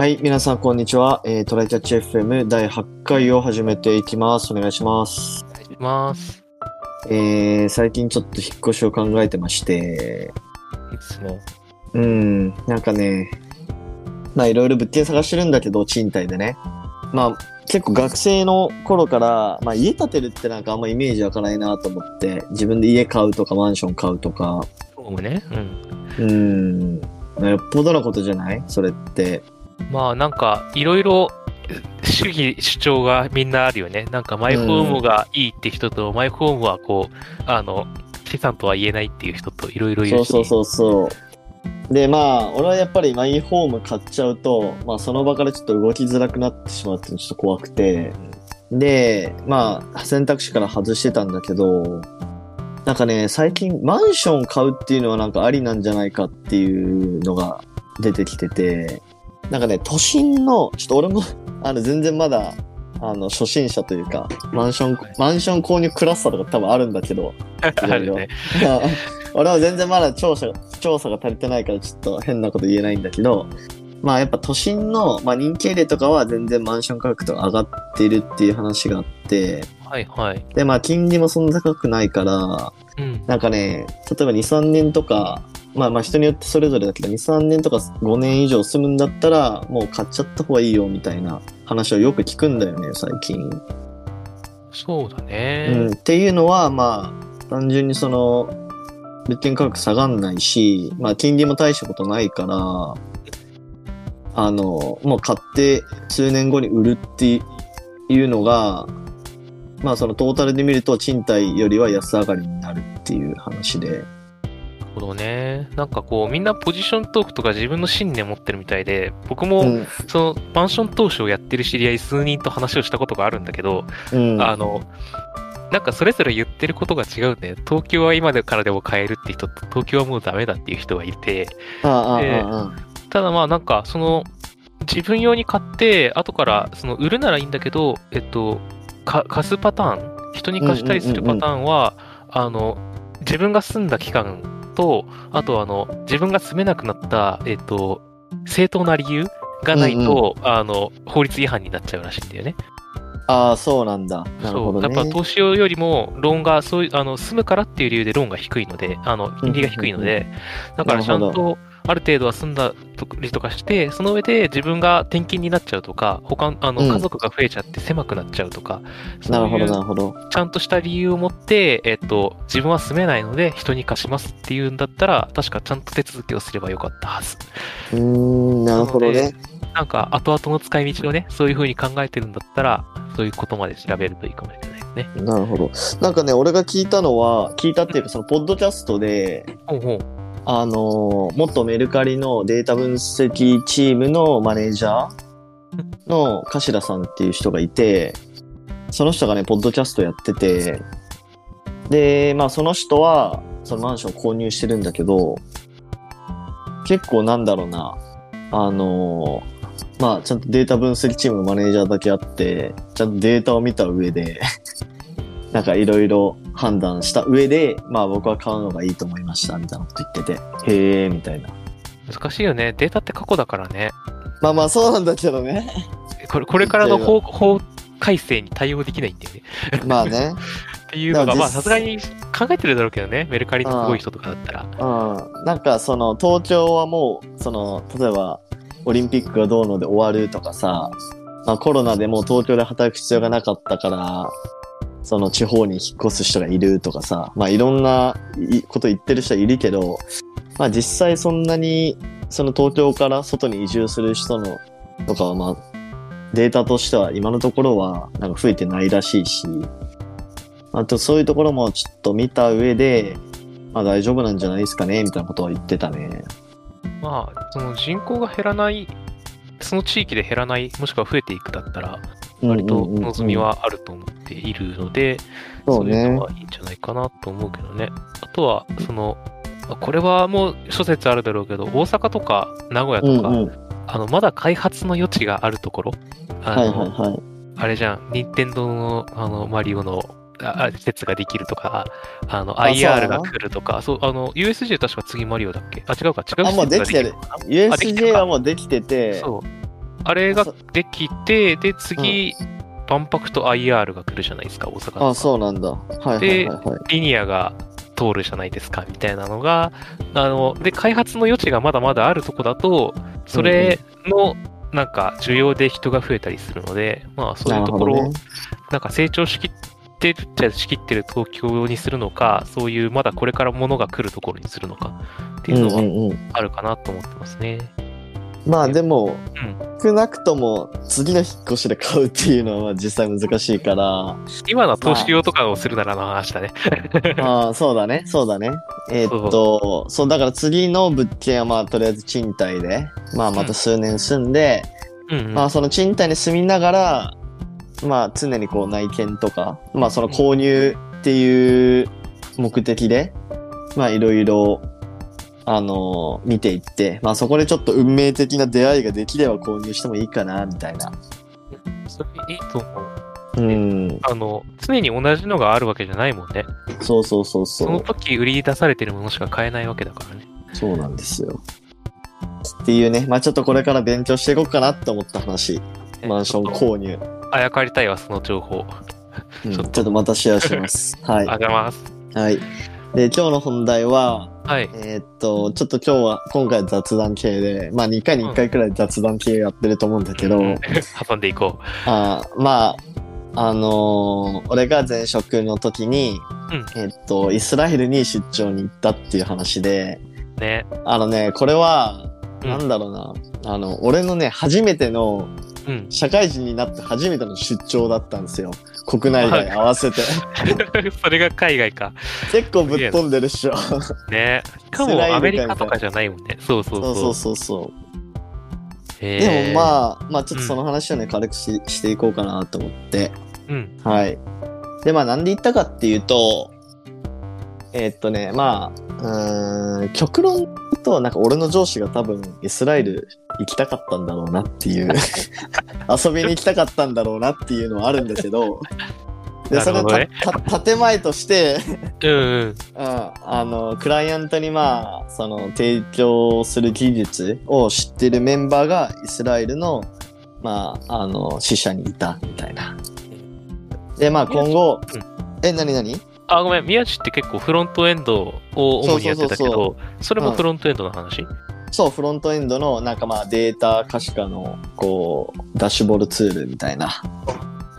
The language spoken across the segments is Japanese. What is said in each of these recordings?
はい、皆さんこんにちは。えー、トライキャッチ FM 第8回を始めていきます。お願いします。お願いします。えー、最近ちょっと引っ越しを考えてまして、いいですね。うん、なんかね、まあいろいろ物件探してるんだけど、賃貸でね。まあ結構学生の頃から、まあ家建てるってなんかあんまイメージ湧かないなと思って、自分で家買うとかマンション買うとか、そうね。うん。うん、まあよっぽどなことじゃない？それって。まあなんか、いろいろ主義主張がみんなあるよね。なんかマイホームがいいって人と、マイホームはこう、あの、資産とは言えないっていう人といろいろいるし。そうそうそうそう。で、まあ、俺はやっぱりマイホーム買っちゃうと、まあ、その場からちょっと動きづらくなってしまうっていうのちょっと怖くて、で、まあ、選択肢から外してたんだけど、なんかね、最近マンション買うっていうのはなんかありなんじゃないかっていうのが出てきてて、なんかね、都心の、ちょっと俺も、あの、全然まだ、あの、初心者というか、マンション、マンション購入クラスターとか多分あるんだけど、あるね。俺は全然まだ調査調査が足りてないからちょっと変なこと言えないんだけど、まあやっぱ都心の、まあ、人気エリアとかは全然マンション価格とか上がっているっていう話があって、はいはい。でまあ金利もそんな高くないから、うん。なんかね、例えば2、3年とか、まあまあ人によってそれぞれだけど、2、3年とか5年以上住むんだったら、もう買っちゃった方がいいよみたいな話をよく聞くんだよね、最近。そうだうん、ね。っていうのは、まあ、単純にその、物件価格下がんないし、まあ、金利も大したことないから、あの、もう買って数年後に売るっていうのが、まあ、そのトータルで見ると賃貸よりは安上がりになるっていう話で。ほどね。なんかこう、みんなポジショントークとか自分の信念持ってるみたいで、僕も、うん。そのマンション投資をやってる知り合い数人と話をしたことがあるんだけど、うん。あの、なんかそれぞれ言ってることが違うんだよ。東京は今からでも買えるって人と、東京はもうダメだっていう人がいて。ただまあなんかその、自分用に買って、後からその売るならいいんだけど、えっと、か貸すパターン、人に貸したりするパターンは、あの、自分が住んだ期間と、あとあの、自分が住めなくなった、えっと、正当な理由がないと、あの、法律違反になっちゃうらしいんだよね。ああ、そうなんだ。なるそう。ほどね。やっぱ投資用よりも、ローンが、そういう、あの、住むからっていう理由でローンが低いので、あの、金利が低いので、だからちゃんと、ある程度は住んだりとかして、その上で自分が転勤になっちゃうとか、他、あの、うん家族が増えちゃって狭くなっちゃうとか、なるほど、なるほど。ちゃんとした理由を持って、えっと、自分は住めないので人に貸しますっていうんだったら、確かちゃんと手続きをすればよかったはず。うーん、なるほどね。なんか、後々の使い道をね、そういう風に考えてるんだったら、そういうことまで調べるといいかもしれないですね。なるほど。なんかね、俺が聞いたのは、聞いたっていうか、その、ポッドキャストで、ほうほう。あの元メルカリのデータ分析チームのマネージャーの頭さんっていう人がいて、その人がね、ポッドキャストやってて、で、まあその人は、そのマンションを購入してるんだけど、結構なんだろうな、あのまあちゃんとデータ分析チームのマネージャーだけあって、ちゃんとデータを見た上で、なんかいろいろ判断した上で、まあ僕は買うのがいいと思いましたみたいなこと言ってて、へえーみたいな。難しいよね。データって過去だからね。まあまあそうなんだけどね。これこれからの法法改正に対応できないんだよね。まあね。っていうのが、まあさすがに考えてるだろうけどね。メルカリのすごい人とかだったら。うん。なんかその東京はもう、その、例えばオリンピックがどうので終わるとかさ、まあコロナでもう東京で働く必要がなかったから、その地方に引っ越す人がいるとかさ、まあいろんなこと言ってる人はいるけど、まあ実際そんなにその東京から外に移住する人のとかはまあデータとしては今のところはなんか増えてないらしいし、あとそういうところもちょっと見た上で、まあ大丈夫なんじゃないですかねみたいなことは言ってたね。まあ、その人口が減らない、その地域で減らない、もしくは増えていくだったら、割と望みはあると思っているので、そうね。いうのはいいんじゃないかなと思うけどね。あとは、その、まあこれはもう諸説あるだろうけど、大阪とか名古屋とか、うんうん、あの、まだ開発の余地があるところ、あはいの、はいはい。あれじゃん、任天堂の、あの、マリオの、ああ施設ができるとか、あの、IR の？が来るとか、そう、あの、USJ 確か次マリオだっけ？あ、違うか、違うあ、もうできてる USJ はもうできてて、そう。あれができて、で、次、万博と IR が来るじゃないですか、大阪あ、そうなんだ。はいはいはい、はい。リニアが通るじゃないですか、みたいなのが、あの、で、開発の余地がまだまだあるとこだと、それの、なんか、需要で人が増えたりするので、まあ、そういうところね。なんか成長しきってるっちゃしきってる東京にするのか、そういうまだこれから物が来るところにするのかっていうのはうんうんうん。あるかなと思ってますね。まあでも、うん少なくとも次の引っ越しで買うっていうのはまあ実際難しいから、今の投資用とかをするならの話だね。ああ、そうだね、そうだね。えーっと、そう、だから次の物件はまあとりあえず賃貸で、まあまた数年住んで、うん、うん。まあその賃貸に住みながら、まあ常にこう内見とか、まあその購入っていう目的で、まあいろいろ、あの見ていって、まあそこでちょっと運命的な出会いができれば購入してもいいかな、みたいな。それいいと思う。うん。あの、常に同じのがあるわけじゃないもんね。そうそうそうそそのう。時売り出されてるものしか買えないわけだからね。そうなんですよ。っていうね、まあちょっとこれから勉強していこうかなって思った話。マンション購入。あやかりたいわ、その情報。うんちょっとまたシェアします。はい。ありがとうございます。はい。で、今日の本題は、はい。えーっと、ちょっと今日は、今回は雑談系で、まあ2回に1回くらい雑談系やってると思うんだけど、うん 挟んでいこあーまあ、あのー俺が前職の時に、うんえーっと、イスラエルに出張に行ったっていう話で、う。ね。あのね、これは、うんなんだろうな、あの、俺のね、初めての、うん。社会人になって初めての出張だったんですよ。国内外合わせて。それが海外か。結構ぶっ飛んでるっしょ。ね。しかもアメリカとかじゃないもんね。そうそうそう。そうそうそうでもあ。まあ、まあちょっとその話をね、軽くししていこうかなと思って。うん。はい。で、まあなんで言ったかっていうと、えーっとね、まあ、うーん、極論と、なんか俺の上司が多分イスラエル行きたかったんだろうなっていう、遊びに行きたかったんだろうなっていうのはあるんだけど、で、それた、ね。た、建前として、うんうん。うん、あの、クライアントにまあ、その、提供する技術を知ってるメンバーがイスラエルの、まあ、あの、支社にいた、みたいな。で、まあ今後、うん。え、なになにあ、ごめん。宮地って結構フロントエンドを主にやってたけそうそうど、それもフロントエンドの話？そう、フロントエンドの、なんかまあ、データ可視化の、こう、ダッシュボードツールみたいな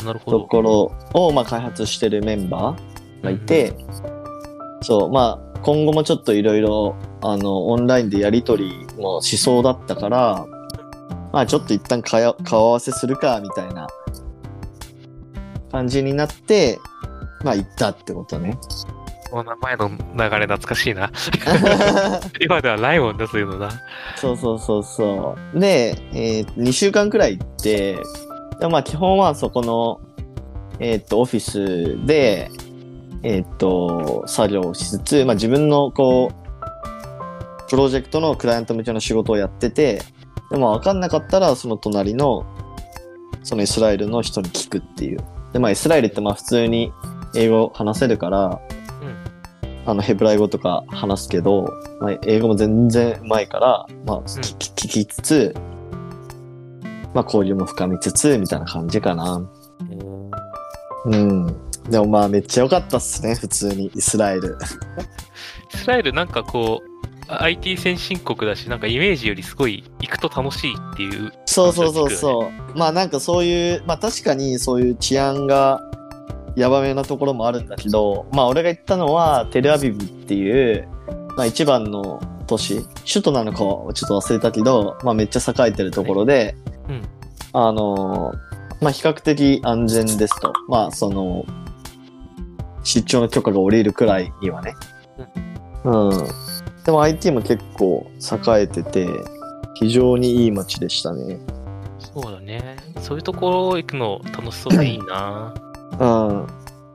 となるほど。ころを、まあ、開発してるメンバーがいて、そう、まあ、今後もちょっといろいろ、あの、オンラインでやりとりもしそうだったから、まあ、ちょっと一旦かや顔合わせするか、みたいな感じになって、まあ、行ったってことね。お名前の流れ懐かしいな。今ではないもんね、そういうのな。そうそうそうそう。で、え2週間くらい行って、まあ基本はそこの、えーっと、オフィスで、えーっと、作業をしつつ、まあ自分のこう、プロジェクトのクライアント向けの仕事をやってて、でも分かんなかったらその隣の、そのイスラエルの人に聞くっていう。で、まあイスラエルってまあ普通に英語話せるから、あのヘブライ語とか話すけど、まあ、英語も全然うまいから、まあ、聞き聞きつつ、まあ、交流も深めつつ、みたいな感じかな。うん。でもまあ、めっちゃ良かったっすね、普通に、イスラエル。イスラエルなんかこう、IT 先進国だし、なんかイメージよりすごい行くと楽しいっていう。そうそうそうそう。まあ、なんかそういう、まあ、確かにそういう治安が、やばめなところもあるんだけど、まあ、俺が行ったのは、テルアビブっていう、まあ、一番の都市、首都なのかはちょっと忘れたけど、まあ、めっちゃ栄えてるところで、うんあのーまあ、比較的安全ですと。まあ、その、出張の許可が下りるくらいにはね。うん。でも IT も結構栄えてて、非常にいい街でしたね。そうだね。そういうところ行くの楽しそうでいいな。うん。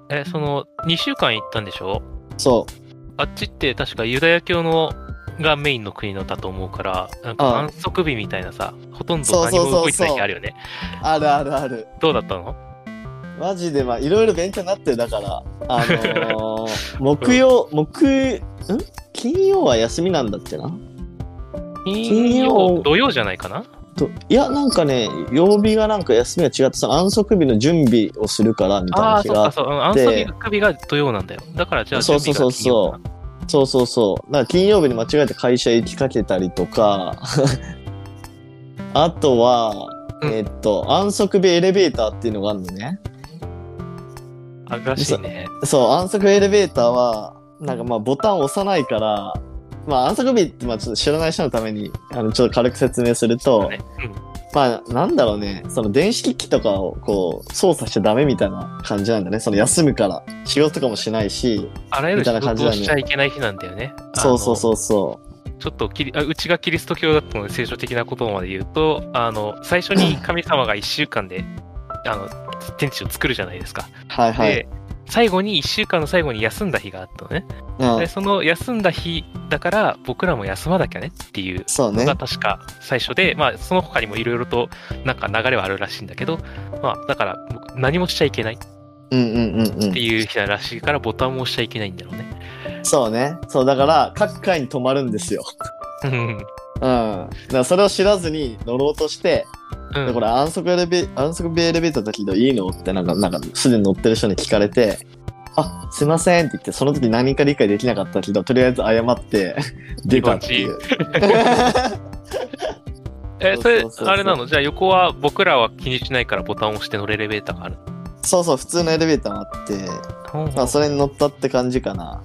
え、その、2週間行ったんでしょ？そあっちって確かユダヤ教のがメインの国のだと思うから、なんかああ安息日みたいなさ、ほとんど何も動いてない日あるよね。う。あるあるある。どうだったの？マジで、まあ、いろいろ勉強になってる。だから、あのー 木曜、木、ん？金曜は休みなんだってな？金金曜曜、土曜じゃないかな？と、いや、なんかね、曜日がなんか休みが違って、その安息日の準備をするから、みたいああ、な日があっそっかそう。うん安息日首が土曜なんだよ。だからじゃあ、そうそうそうそうそうそうそう。だから金曜日に間違えて会社行きかけたりとか、あとは、うんえっと、安息日エレベーターっていうのがあるのね。な。あるらしいね。そう、安息エレベーターは、なんかまあボタン押さないから、まあ安息日ってまあちょっと知らない人のために、あの、ちょっと軽く説明すると、ねうんまあなんだろうね、その電子機器とかをこう操作しちゃダメみたいな感じなんだね。その休むから。仕事とかもしないし、あらゆる仕事をしちゃいけない日なんだよね。そうそうそうそう。ちょっとキリあうちがキリスト教だったので聖書的なことまで言うと、あの、最初に神様が1週間で、あの、天地を作るじゃないですか。う。はいはい。で、最後に1週間の最後に休んだ日があったのね。うんで、その休んだ日だから僕らも休まなきゃねっていうのが。確か最初で、まあその他にもいろいろとなんか流れはあるらしいんだけど、まあだから僕何もしちゃいけないって。いう日らしいからボタンも押しちゃいけないんだろうね。そうね。そう、だから、各回に止まるんですよ。うん。うん。だからそれを知らずに乗ろうとして、うんでこれ安息エレベ、安息ベエレベーターだけどいいのってなんか、なんか、すでに乗ってる人に聞かれて、あ、すいませんって言って、その時何か理解できなかったけど、とりあえず謝って、出たっていう。え、それそうそうそうそうあれなの？じゃあ横は僕らは気にしないからボタンを押して乗るエレベーターがある。そうそう、普通のエレベーターがあって、まあ、それに乗ったって感じかな。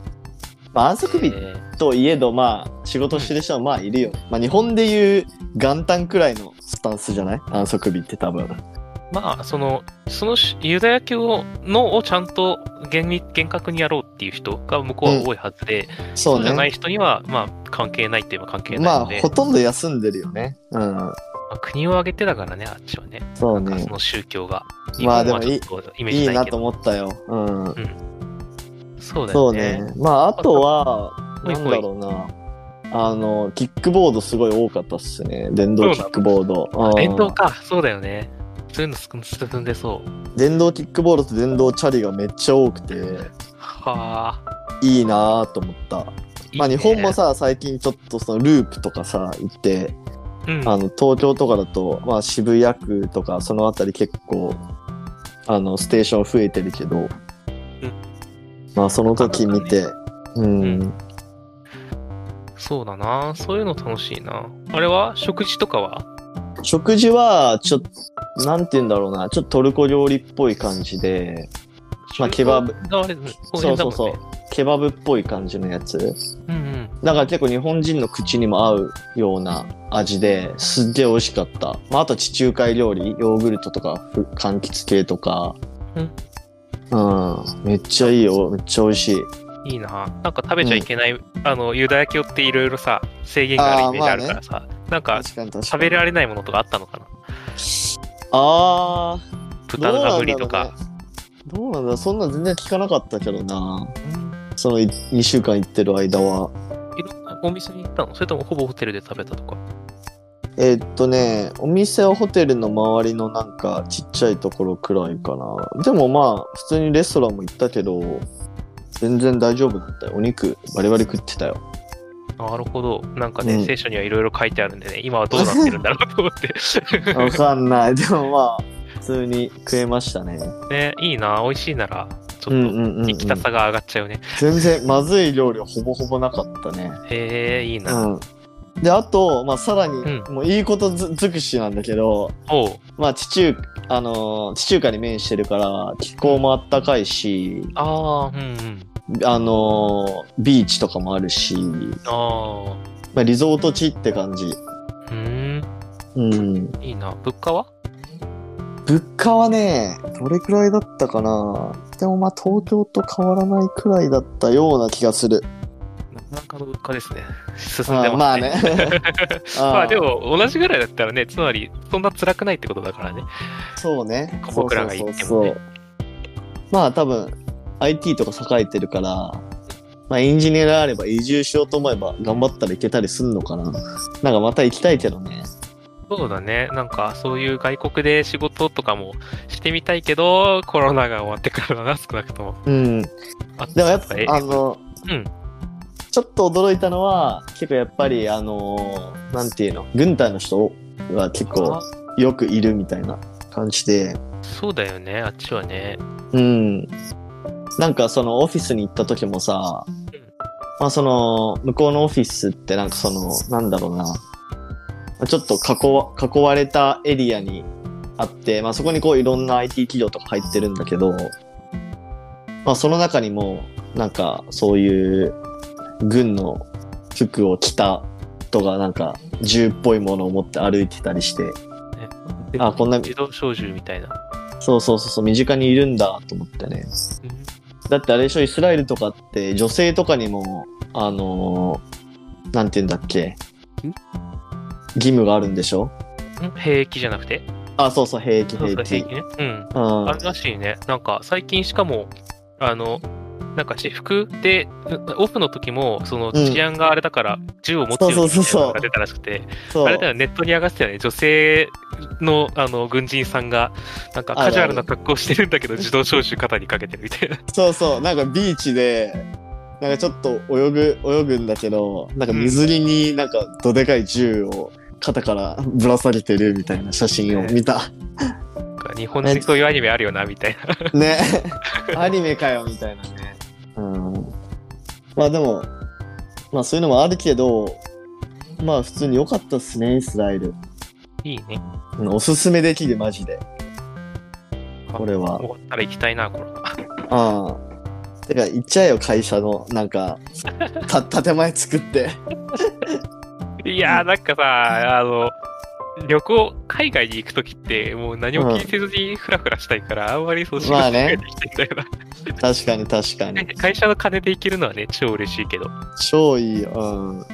まあ、安息日えーといえど、まあ、仕事してる人はまあいるよ。まあ、日本でいう元旦くらいのスタンスじゃない？安息日って多分。まあ、その、そのしユダヤ教のをちゃんと厳密厳格にやろうっていう人が向こうは多いはずで、そそうじゃないね。人には、まあ、関係ないって言えば関係ないまあ、ほとんど休んでるよね。うん。まあ国を挙げてだからね、あっちはね。そうねなんかそ。の宗教が。日まあでもいいいいなと。思ったよ。うん。そうだそうよね。ね。まあ、あとは、なんだろうな。あの、キックボードすごい多かったっすね。電動キックボード。うん電動か、そうだよね。そういうの進んでそう。電動キックボードと電動チャリがめっちゃ多くて、はあ。いいなぁと思った。まあ、いいね日本も、さ、最近ちょっとそのループとかさ、行って、うん、あの、東京とかだと、まあ、渋谷区とか、そのあたり結構、あの、ステーション増えてるけど、まあ、その時見て、うん、うんそうだな。そういうの楽しいな。あれは？食事とかは？食事は、ちょっと、なんて言うんだろうな、ちょっとトルコ料理っぽい感じで、まあケバブ。ああれ、うんこそうそうそう、ケバブっぽい感じのやつ。うんうん。だから結構日本人の口にも合うような味ですっげえ美味しかった。まあ、あと地中海料理、ヨーグルトとか、ふ柑橘系とか。うん。めっちゃいいよ。めっちゃ美味しい。いいな。なんか食べちゃいけない、あの、ユダヤ教っていろいろさ、制限があるイメージあるからさ、なんか。食べられないものとかあったのかな？あー。豚が無理とか。どうなんだね。そんな全然聞かなかったけどな。その2週間行ってる間は。いろんなお店に行ったの？それともほぼホテルで食べたとか？えーっとね、お店はホテルの周りのなんかちっちゃいところくらいかな。でもまあ、普通にレストランも行ったけど、全然大丈夫だったよ。お肉バリバリ食ってたよ。なるほど。なんかね、うん聖書にはいろいろ書いてあるんでね、今はどうなってるんだろうと思って。わかんない。でもまあ、普通に食えましたね。ね、いいな、美味しいなら、ちょっと、うんうんうん、うん。行きたさが上がっちゃうね。全然まずい料理はほぼほぼなかったね。へえ、いいな。うん。で、あと、まあ、さらに、うもういいことず尽くしなんだけど、おう。まあ、地中、あのー地中海に面してるから、気候もあったかいし、ああ、うんうん。あのービーチとかもあるし、あまあ、リゾート地って感じ。あ、うん、うん。いいな。物価は？物価はね、どれくらいだったかなでもまあ、東京と変わらないくらいだったような気がする。なかなかの物価ですね。進んでますね。あまあね。まあでも、同じぐらいだったらね、つまり、そんな辛くないってことだからね。そうね。僕らが言ってもねそうそうそうまあ多分、IT とか栄えてるから、まあエンジニアがあれば移住しようと思えば頑張ったら行けたりすんのかな。なんかまた行きたいけどね。そうだね。なんか、そういう外国で仕事とかもしてみたいけど、コロナが終わってからだな、少なくとも。うん。あでもやっぱえ、あの、うん。ちょっと驚いたのは、結構やっぱり、あのーなんていうの、軍隊の人は結構あよくいるみたいな感じで、そうだよね、あっちはね。うん。なんかそのオフィスに行った時もさ、まあその向こうのオフィスってなんかその、なんだろうな、ちょっと囲わ囲われたエリアにあって、まあそこにこういろんな IT 企業とか入ってるんだけど、まあその中にもなんかそういう軍の服を着た人がなんか銃っぽいものを持って歩いてたりして、ねあこんな自動小銃みたいな。そうそうそうそう、身近にいるんだと思ってね。だってあれでしょ、イスラエルとかって女性とかにも、あのーなんて言うんだっけ義務があるんでしょ？ん？兵役じゃなくて？あ、そうそう、兵役、そうそう、兵役。兵役ね。うん。うんあるらしいね。なんか、最近しかも、あの、なんか私服で、オフの時も、そのうん治安があれだから、銃を持つようにそうそうそうそうみたいなのが出たらしくて。あれだよ、ネットに上がってたよね。女性の、あの、軍人さんが、なんかカジュアルな格好してるんだけど、自動小銃肩にかけてるみたいな。そうそう、なんかビーチで、なんかちょっと泳ぐ、泳ぐんだけど、なんか水着になんかどでかい銃を肩から ぶら下げてるみたいな写真を見た。なんか日本人そういうアニメあるよな、みたいな。ね。アニメかよ、みたいなね。うん。まあでも、まあそういうのもあるけど、まあ普通に良かったっすね、イスラエル。いいね。うんおすすめできる、マジで。これは終わったら行きたいな、これは。ああ。てか、行っちゃえよ、会社の、なんか、た、建前作って。いやー、なんかさ、あの、旅行、海外に行くときって、もう何も気にせずにフラフラしたいから、あんまりそう仕事まあねできてんだよな。確かに、確かに。会社の金で行けるのはね、超嬉しいけど。超いいよ。うん。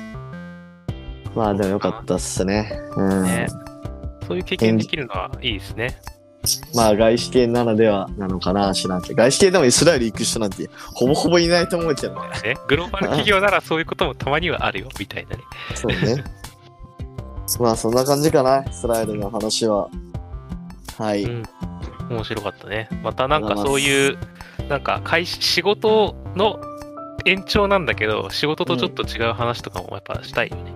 まあ、でもよかったっすね。うん。ねそういう経験できるのはいいですね。まあ、外資系ならではなのかな、知らんけど。外資系でもイスラエル行く人なんて、ほぼほぼいないと思うけどね。ねグローバル企業ならそういうこともたまにはあるよ、みたいなね。そうね。まあ、そんな感じかな、イスラエルの話は。はい。うん。面白かったね。またなんかそういう、なんか会社仕事の延長なんだけど、仕事とちょっと違う話とかもやっぱしたいよね。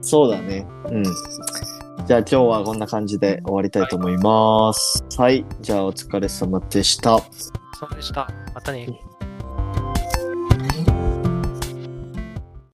そうだね。うん。じゃあ今日はこんな感じで終わりたいと思います。はい。じゃあお疲れ様でした。そうでした。またね。